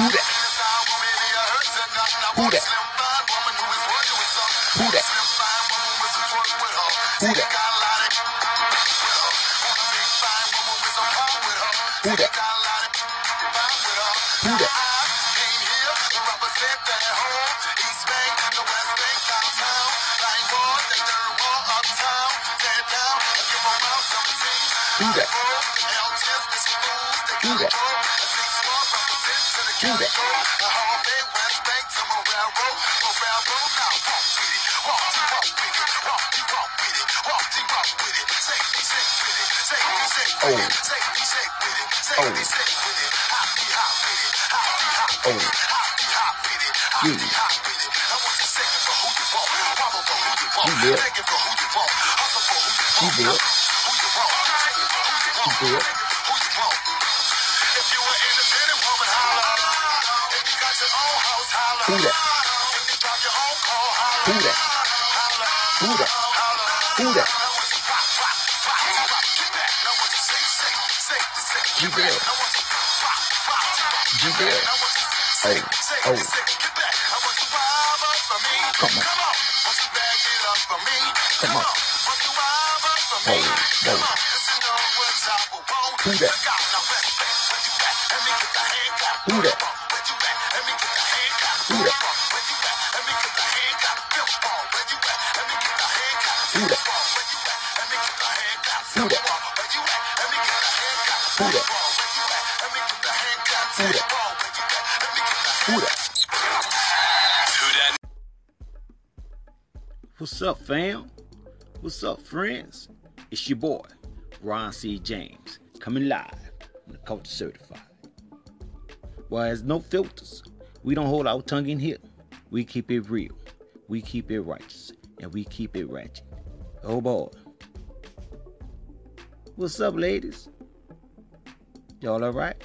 Who that? Who that? Die beer. Die beer. Die. What's up, fam? What's up, friends? It's your boy, Ron C. James, coming live on the Culture Certified. Well, there's no filters. We don't hold our tongue in here. We keep it real. We keep it righteous. And we keep it ratchet. Oh boy. What's up, ladies? Y'all alright?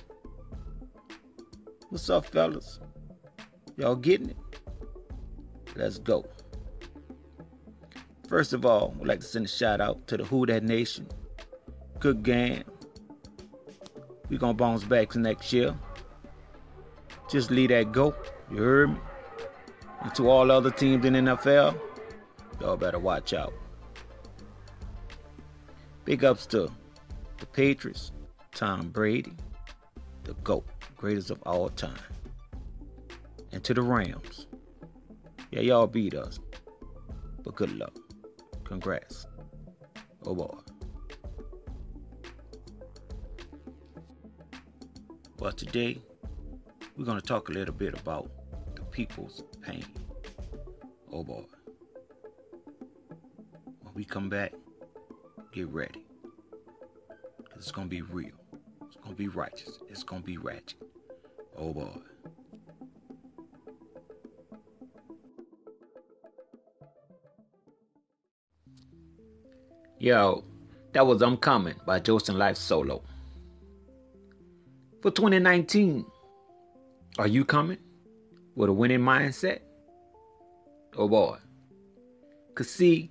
What's up, fellas? Y'all getting it? Let's go. First of all, I'd like to send a shout out to the Who Dat Nation. Good game. We're going to bounce back to next year. Just leave that go. You heard me? And to all other teams in NFL, y'all better watch out. Big ups to the Patriots, Tom Brady, the GOAT, greatest of all time. And to the Rams. Yeah, y'all beat us. But good luck. Congrats. Oh boy. Well, today we're going to talk a little bit about the people's pain. Oh boy. When we come back, get ready. Cause it's going to be real. It's going to be righteous. It's going to be ratchet. Oh boy. Yo, that was I'm Coming by Joseph Life Solo. For 2019, are you coming with a winning mindset? Oh boy. Cause see,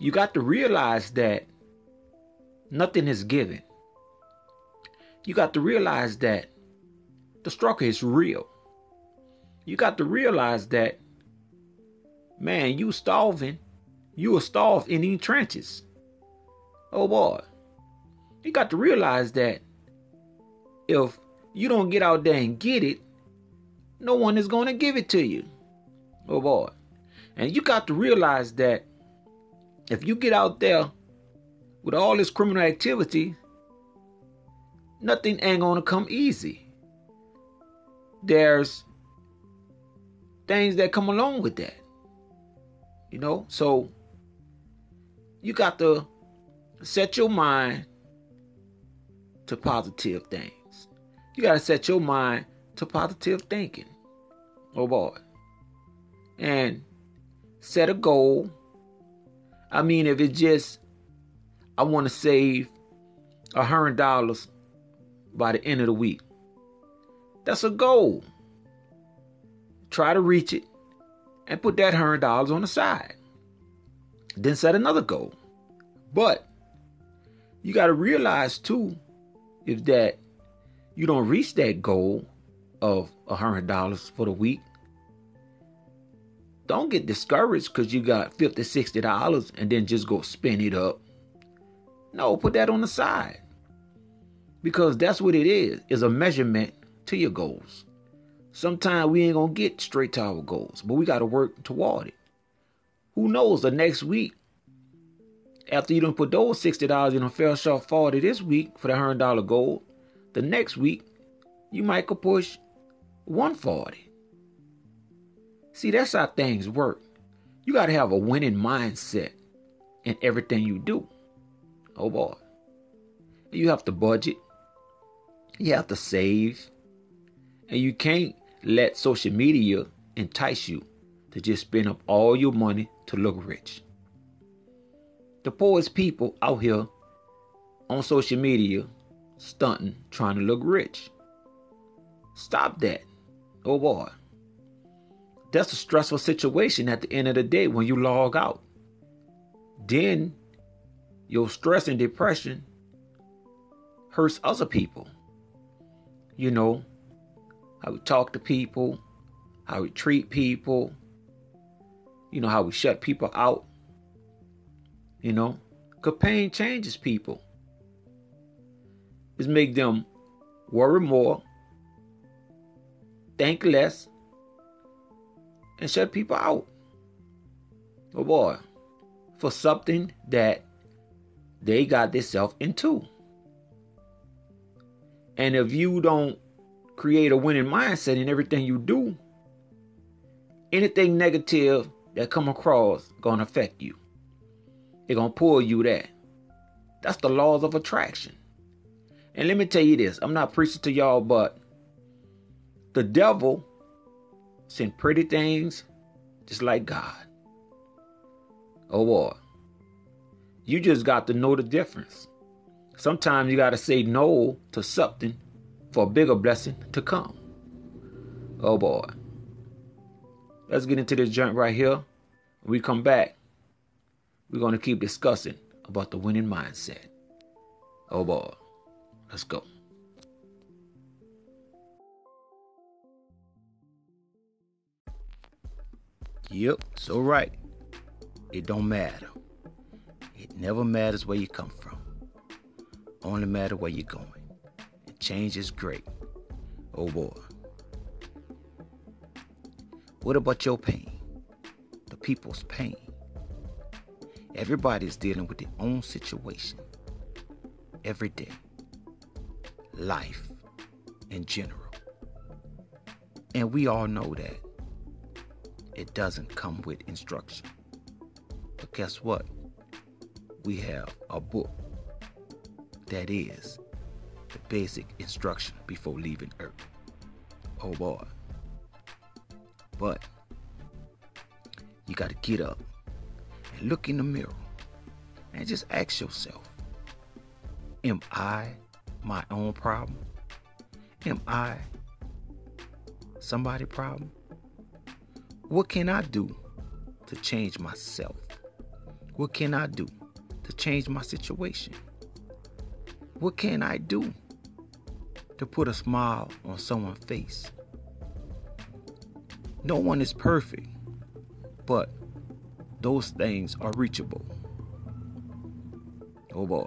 you got to realize that nothing is given. You got to realize that the struggle is real. You got to realize that, man, you starving you will starve in these trenches. Oh boy. You got to realize that if you don't get out there and get it, no one is going to give it to you. Oh boy. And you got to realize that if you get out there with all this criminal activity, nothing ain't going to come easy. There's things that come along with that. You know? So you got to set your mind to positive things. You got to set your mind to positive thinking. Oh boy. And set a goal. I mean, if it's just, I want to save a hundred dollars by the end of the week. That's a goal. Try to reach it and put that hundred dollars on the side. Then set another goal. But you got to realize too, if that you don't reach that goal of a hundred dollars for the week, don't get discouraged because you got 50 60 dollars and then just go spend it up. No put that on the side. Because that's what it is is a measurement to your goals. Sometimes we ain't gonna get straight to our goals but we got to work toward it who knows the next week after you don't put those $60 in a fell short 40 this week for the $100 goal the next week you might go push 140 See, that's how things work. You got to have a winning mindset in everything you do. Oh boy. You have to budget. You have to save. And you can't let social media entice you to just spend up all your money to look rich. The poorest people out here on social media stunting, trying to look rich. Stop that. Oh boy. That's a stressful situation at the end of the day when you log out. Then your stress and depression hurts other people. You know, how we talk to people, how we treat people, you know, how we shut people out. You know, because pain changes people. It's make them worry more, think less, and shut people out. Oh boy, for something that they got themselves into. And if you don't create a winning mindset in everything you do, anything negative that come across gonna affect you. It gonna pull you that. That's the laws of attraction. And let me tell you this, I'm not preaching to y'all, but the devil send pretty things just like God. Oh boy. You just got to know the difference. Sometimes you got to say no to something for a bigger blessing to come. Oh boy. Let's get into this joint right here. When we come back, we're going to keep discussing about the winning mindset. Oh boy. Let's go. Yep, so right. It don't matter. It never matters where you come from. Only matter where you're going. And change is great. Oh boy. What about your pain? People's pain. Everybody is dealing with their own situation. Every day. Life in general. And we all know that it doesn't come with instruction. But guess what? We have a book that is the basic instruction before leaving Earth. Oh boy. But you got to get up and look in the mirror and just ask yourself Am I my own problem? Am I somebody problem? What can I do to change myself? What can I do to change my situation? What can I do to put a smile on someone's face? No one is perfect, but those things are reachable. Oh boy.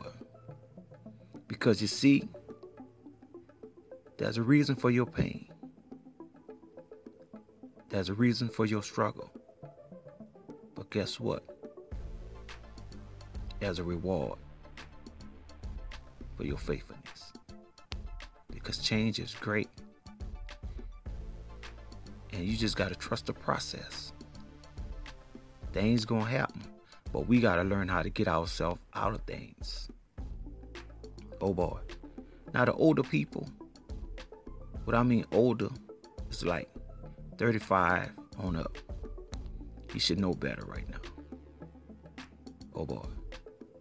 Because you see, there's a reason for your pain. There's a reason for your struggle. But guess what? As a reward for your faithfulness. Because change is great. And you just got to trust the process. Things to happen. But we got to learn how to get ourselves out of things. Oh boy. Now, the older people, what I mean older, is like 35 on up. You should know better right now. Oh boy.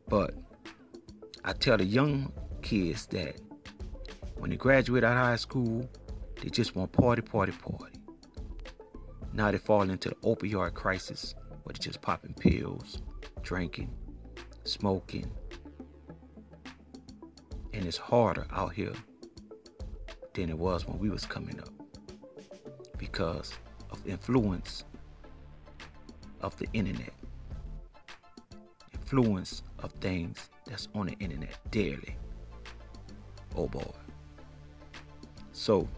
But I tell the young kids that when they graduate out of high school, they just want party, party, party. Now they fall into the opioid crisis they're just popping pills, drinking, smoking, and it's harder out here than it was when we was coming up because of the influence of the internet. Influence of things that's on the internet daily. Oh boy. So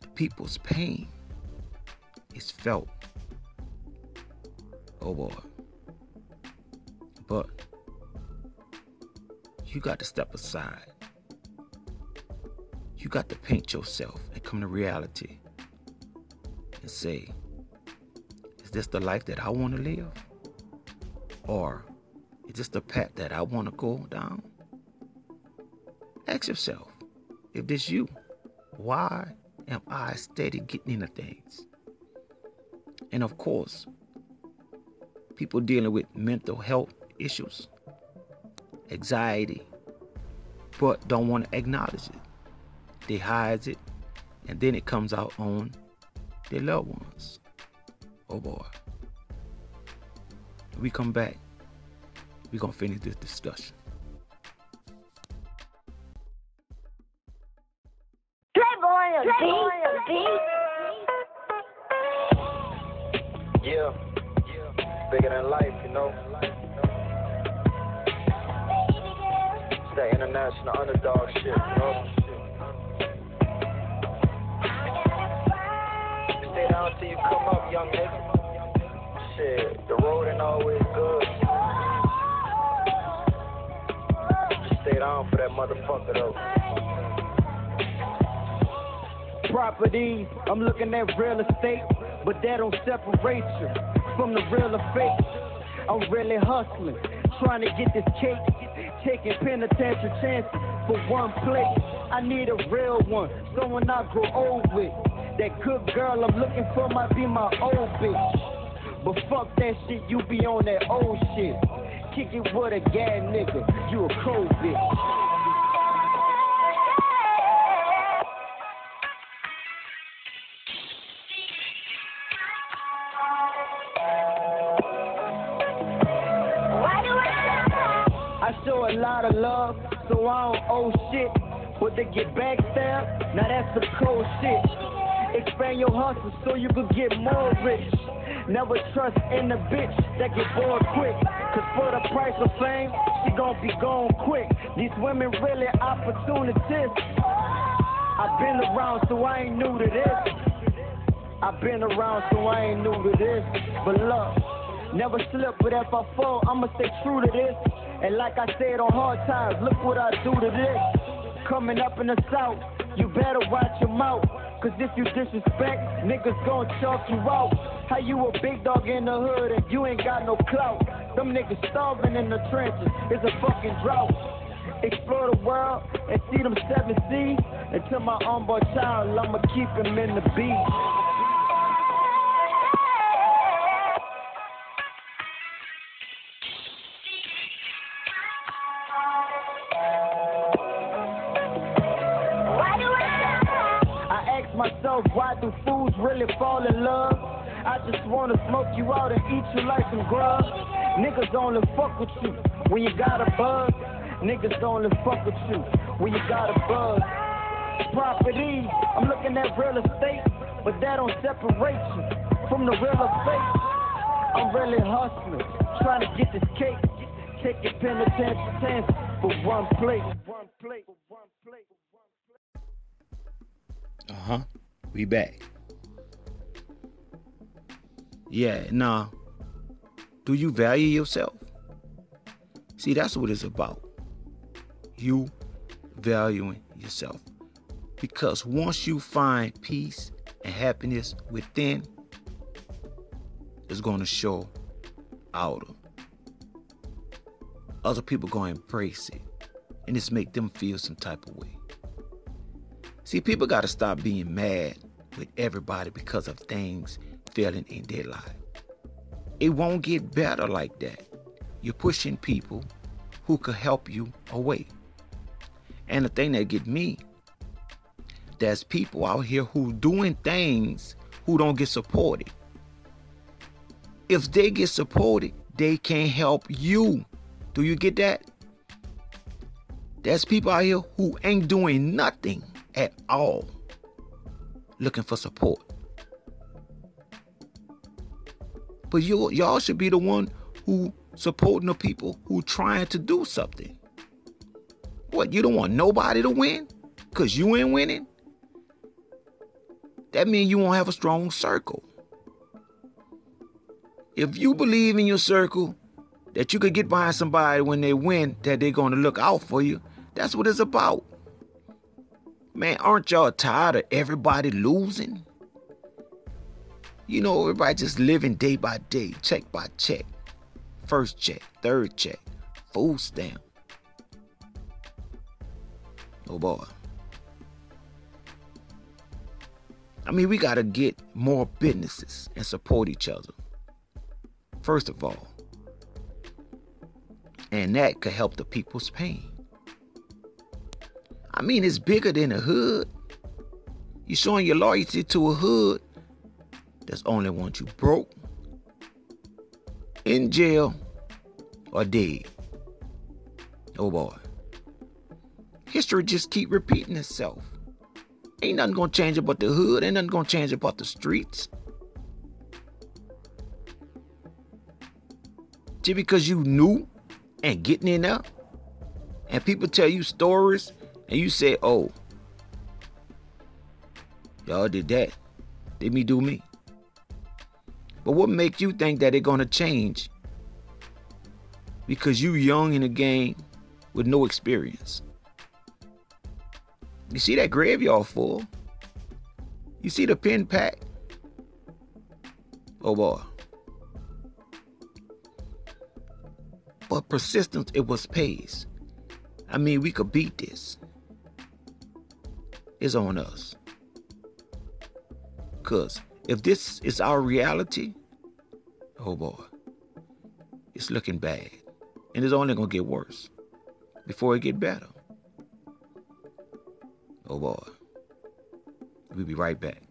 the people's pain is felt oh boy but you got to step aside you got to paint yourself and come to reality and say, is this the life that I want to live? Or is this the path that I want to go down? Ask yourself, if this you, why am I steady getting into things? And of course, people dealing with mental health issues, anxiety, but don't want to acknowledge it they hide it, and then it comes out on their loved ones. Oh boy. We come back, we're gonna finish this discussion. Bigger than life, you know. It's that international underdog shit, you know. Stay down till you come up, young nigga. Shit, the road ain't always good. Just stay down for that motherfucker though. properties. I'm looking at real estate, but that don't separate you from the real or fake. I'm really hustling, trying to get this cake, taking penitentiary chances for one plate. I need a real one, someone I grow old with. That good girl I'm looking for might be my old bitch. But fuck that shit, you be on that old shit. Kick it with a gay nigga, you a cold bitch. So I don't owe shit. But they get backstabbed, now that's the cold shit. Expand your hustle so you could get more rich. Never trust in a bitch that get bored quick. Cause for the price of fame, she gon' be gone quick. These women really opportunists. I've been around, so I ain't new to this. I've been around, so I ain't new to this. But look, never slip, but if I fall, I'ma stay true to this. And like I said on hard times, look what I do to this. Coming up in the south, you better watch your mouth. Cause if you disrespect, niggas gon' chalk you out. How you a big dog in the hood and you ain't got no clout? Them niggas starving in the trenches, it's a fucking drought. Explore the world and see them seven seas. Until my unborn child, I'ma keep him in the beat. Why do fools really fall in love? I just wanna smoke you out and eat you like some grub. Niggas only fuck with you when you got a buzz. Niggas only fuck with you when you got a buzz. Property, I'm looking at real estate, but that don't separate you from the real estate. I'm really hustling, trying to get this cake. Taking penitentiary for one plate. One plate. One plate. Uh huh. We back. Yeah, nah. Do you value yourself? See, that's what it's about. You valuing yourself. Because once you find peace and happiness within, it's going to show out. Other people going to embrace it. And it's make them feel some type of way. See, people got to stop being mad with everybody because of things failing in their life. It won't get better like that. You're pushing people who could help you away. And the thing that get me, there's people out here who doing things who don't get supported. If they get supported, they can't help you. Do you get that? There's people out here who ain't doing nothing at all looking for support. But you y'all should be the one who supporting the people who trying to do something. What, you don't want nobody to win? Cause you ain't winning? That means you won't have a strong circle. If you believe in your circle that you could get behind somebody when they win, that they're gonna look out for you, that's what it's about. Man, aren't y'all tired of everybody losing? You know, everybody just living day by day, check by check. First check, third check, food stamp. Oh boy. I mean, we got to get more businesses and support each other. First of all. And that could help the people's pain. I mean, it's bigger than a hood. You're showing your loyalty to a hood that's only want you broke, in jail, or dead. Oh boy. History just keep repeating itself. Ain't nothing gonna change about the hood, ain't nothing gonna change about the streets. Just because you knew and getting in there, and people tell you stories, and you say, oh, y'all did that. Did me do me. But what makes you think that it's gonna change? Because you young in the game with no experience. You see that graveyard full? You see the pin pack? Oh boy. But persistence, it was pace. I mean, we could beat this. It's on us. Because if this is our reality, oh boy, it's looking bad. And it's only going to get worse before it get better. Oh boy. We'll be right back.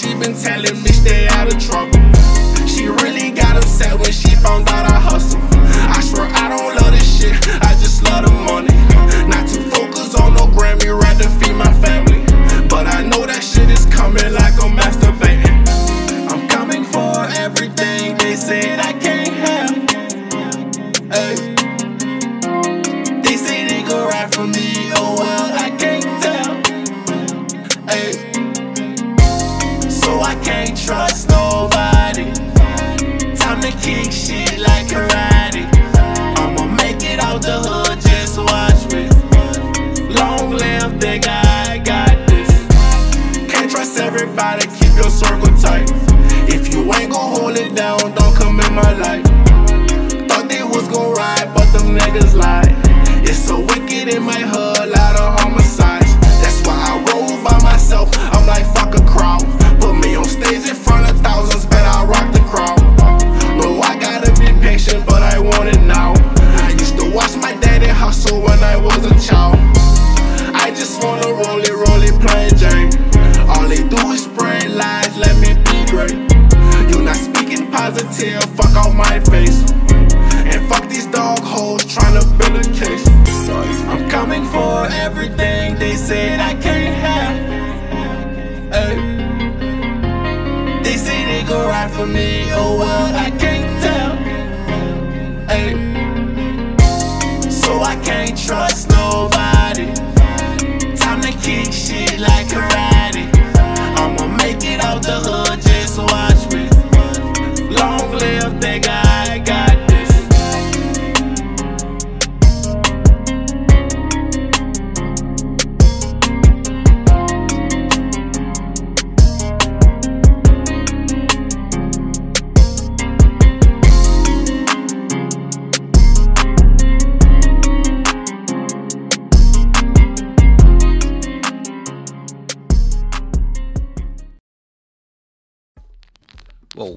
She been telling me stay out of trouble. She really got upset when she found out I hustle. I swear I don't love this shit, I just love the money. Not too focused on no Grammy, rather feed my family. But I know that shit is coming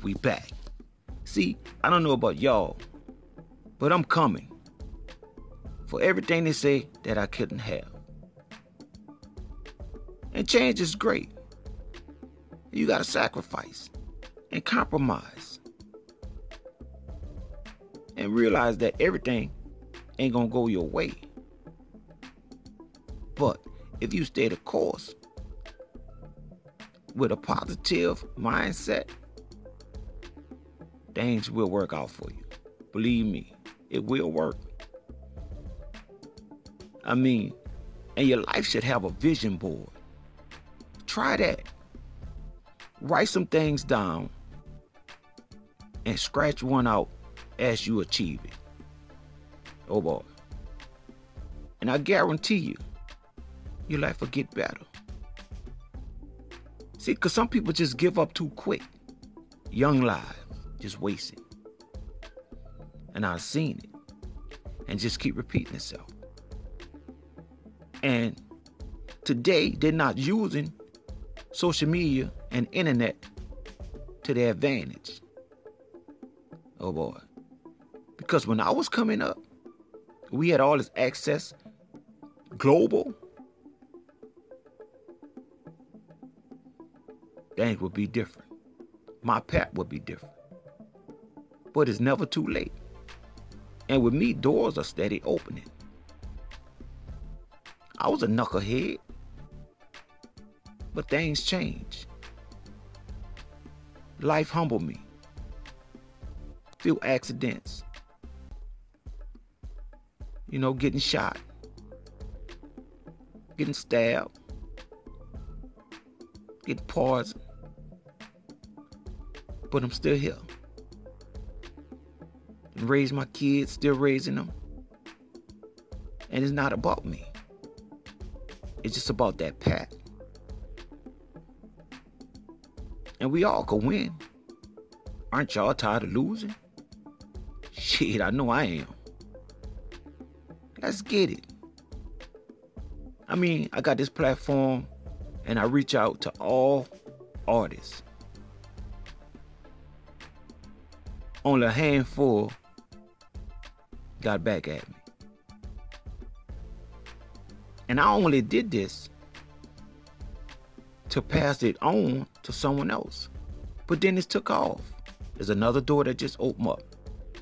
we back. See, I don't know about y'all, but I'm coming for everything they say that I couldn't have. And change is great. You gotta sacrifice and compromise. And realize that everything ain't gonna go your way. But if you stay the course with a positive mindset, things will work out for you. Believe me, it will work. I mean, and your life should have a vision board. Try that. Write some things down and scratch one out as you achieve it. Oh boy. And I guarantee you, your life will get better. See, because some people just give up too quick. Young lives just wasted. And I've seen it. And just keep repeating itself. And today they're not using social media and internet to their advantage. Oh boy. Because when I was coming up, we had all this access global. Things would be different. My path would be different. But it's never too late. And with me, doors are steady opening. I was a knucklehead, but things change. Life humbled me. Few accidents. You know, getting shot, getting stabbed, getting poisoned. But I'm still here. And raise my kids, still raising them. And it's not about me. It's just about that path. And we all can win. Aren't y'all tired of losing? Shit, I know I am. Let's get it. I mean, I got this platform and I reach out to all artists. Only a handful got back at me. And I only did this to pass it on to someone else. But then it took off. There's another door that just opened up.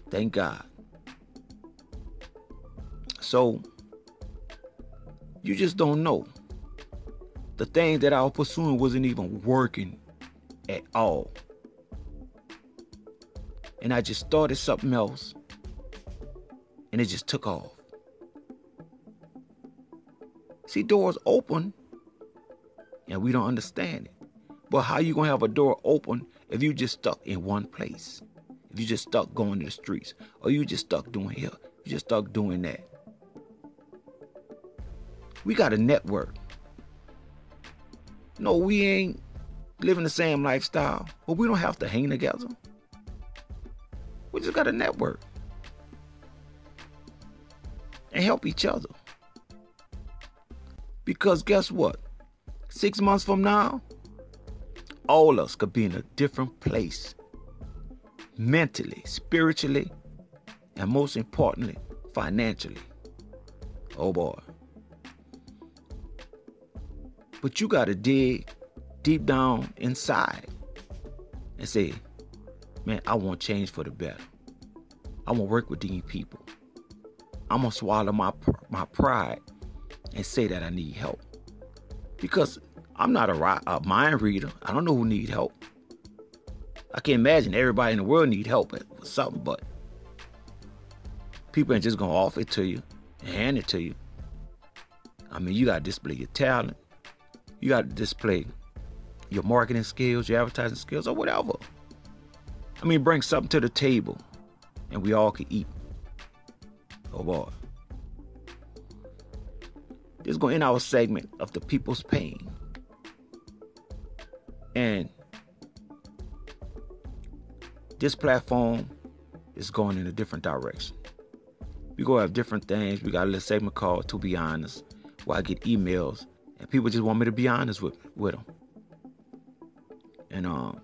Thank God. So, you just don't know. The thing that I was pursuing wasn't even working at all. And I just started something else. And it just took off. See, doors open and we don't understand it. But how you gonna have a door open if you just stuck in one place? If you just stuck going to the streets, or you just stuck doing here, you just stuck doing that. We got a network. No, we ain't living the same lifestyle, but we don't have to hang together. We just got a network and help each other. Because guess what? Six months from now, all of us could be in a different place mentally, spiritually, and most importantly, financially. Oh boy. But you got to dig deep down inside and say, man, I want change for the better. I want to work with these people. I'm to swallow my, my pride and say that I need help. Because I'm not a, a mind reader. I don't know who need help. I can't imagine everybody in the world need help with something, but people ain't just gonna offer it to you and hand it to you. I mean, you gotta display your talent. You gotta display your marketing skills, your advertising skills, or whatever. I mean, bring something to the table, and we all can eat. Oh boy. This is going to end our segment of the people's pain. And this platform is going in a different direction. We go have different things. We got a little segment called To Be Honest, where I get emails and people just want me to be honest with with them. And um,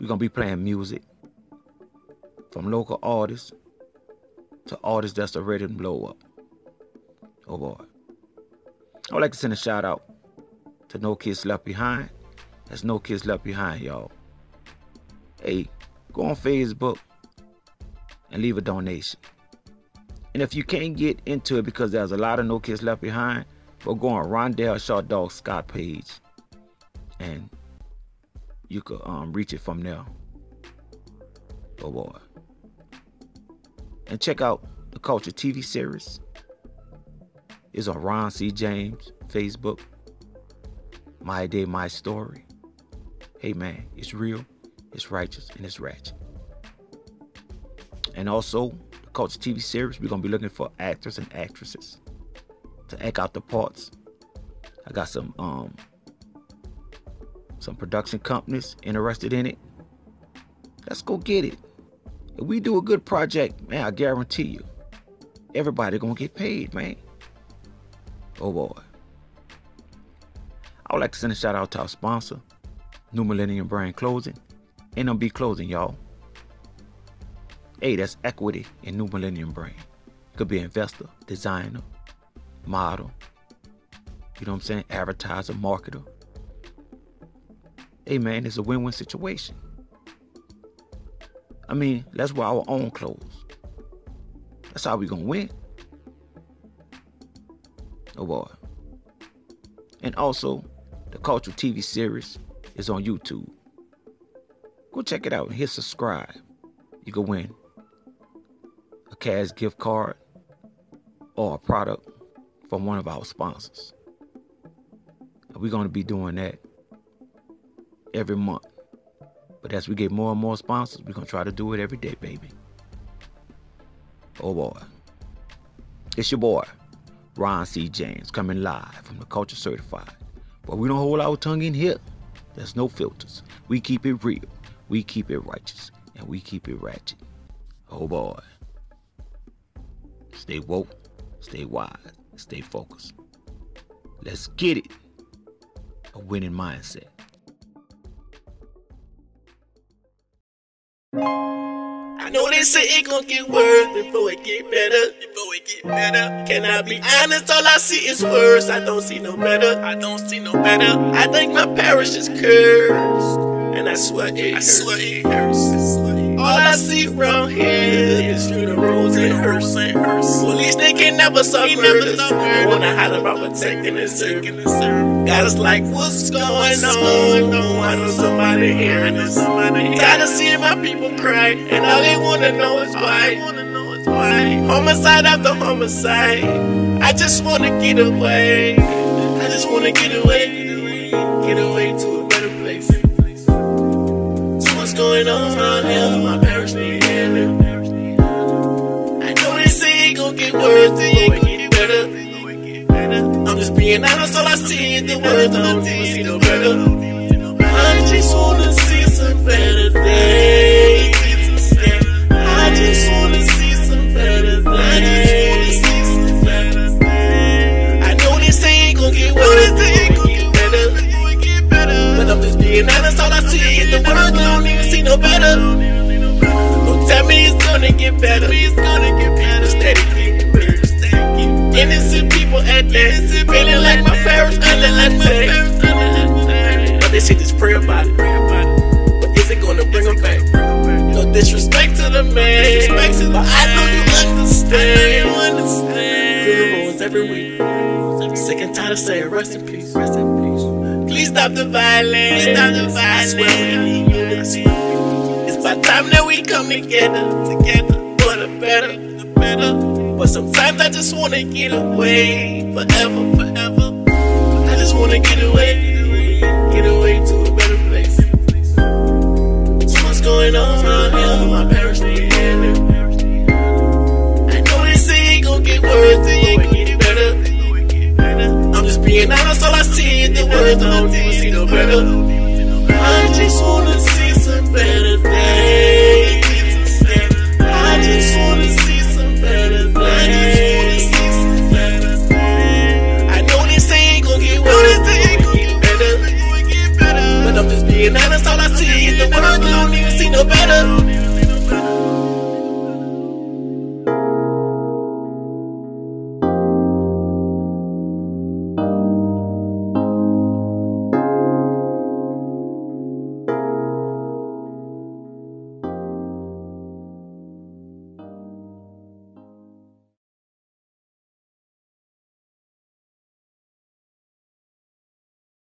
we're gonna be playing music from local artists to artists that's ready to blow up. Oh boy. I would like to send a shout out to No Kids Left Behind. That's No Kids Left Behind, y'all. Hey, go on Facebook and leave a donation. And if you can't get into it because there's a lot of No Kids Left Behind, well, go on Rondell Short Dog Scott page and you could um, reach it from there. Oh boy. And check out the Culture TV series. It's on Ron C. James Facebook. My Day, My Story. Hey man, it's real, it's righteous, and it's ratchet. And also, the Culture TV series, we're gonna be looking for actors and actresses to act out the parts. I got some um some production companies interested in it. Let's go get it. If we do a good project, man, I guarantee you, everybody gonna get paid, man. Oh boy. I would like to send a shout out to our sponsor, New Millennium Brand Clothing, NMB Clothing, y'all. Hey, that's equity in New Millennium Brand. Could be investor, designer, model, you know what I'm saying? Advertiser, marketer. Hey man, it's a win-win situation. I mean, let's wear our own clothes. That's how we gonna win. Oh boy. And also, the Cultural TV series is on YouTube. Go check it out and hit subscribe. You can win a cash gift card or a product from one of our sponsors. We're going to be doing that every month. But as we get more and more sponsors, we're going to try to do it every day, baby. Oh boy. It's your boy, Ron C. James, coming live from the Culture Certified. But we don't hold our tongue in here. There's no filters. We keep it real. We keep it righteous. And we keep it ratchet. Oh boy. Stay woke. Stay wise. Stay focused. Let's get it. A winning mindset. I know they say it gon' get worse before it get better. Before it get better. Can I be honest? All I see is worse. I don't see no better. I don't see no better. I think my parish is cursed. And I swear it I swear it hurts. All I see around here is funerals and hearse and hearse. Police they can never. I wanna holler about protecting and serving. Got us like, what's going on? Why don't somebody hear this? Of seeing my people cry, and all they wanna know is why. Homicide after homicide. I just wanna get away. I just wanna get away. Get away to a better place. So what's going on around here? My parents need healing. I know they say it gon' get worse, just being honest, all I see is the words, I don't even see no better. I just wanna together, together for the better, the better. But sometimes I just wanna get away.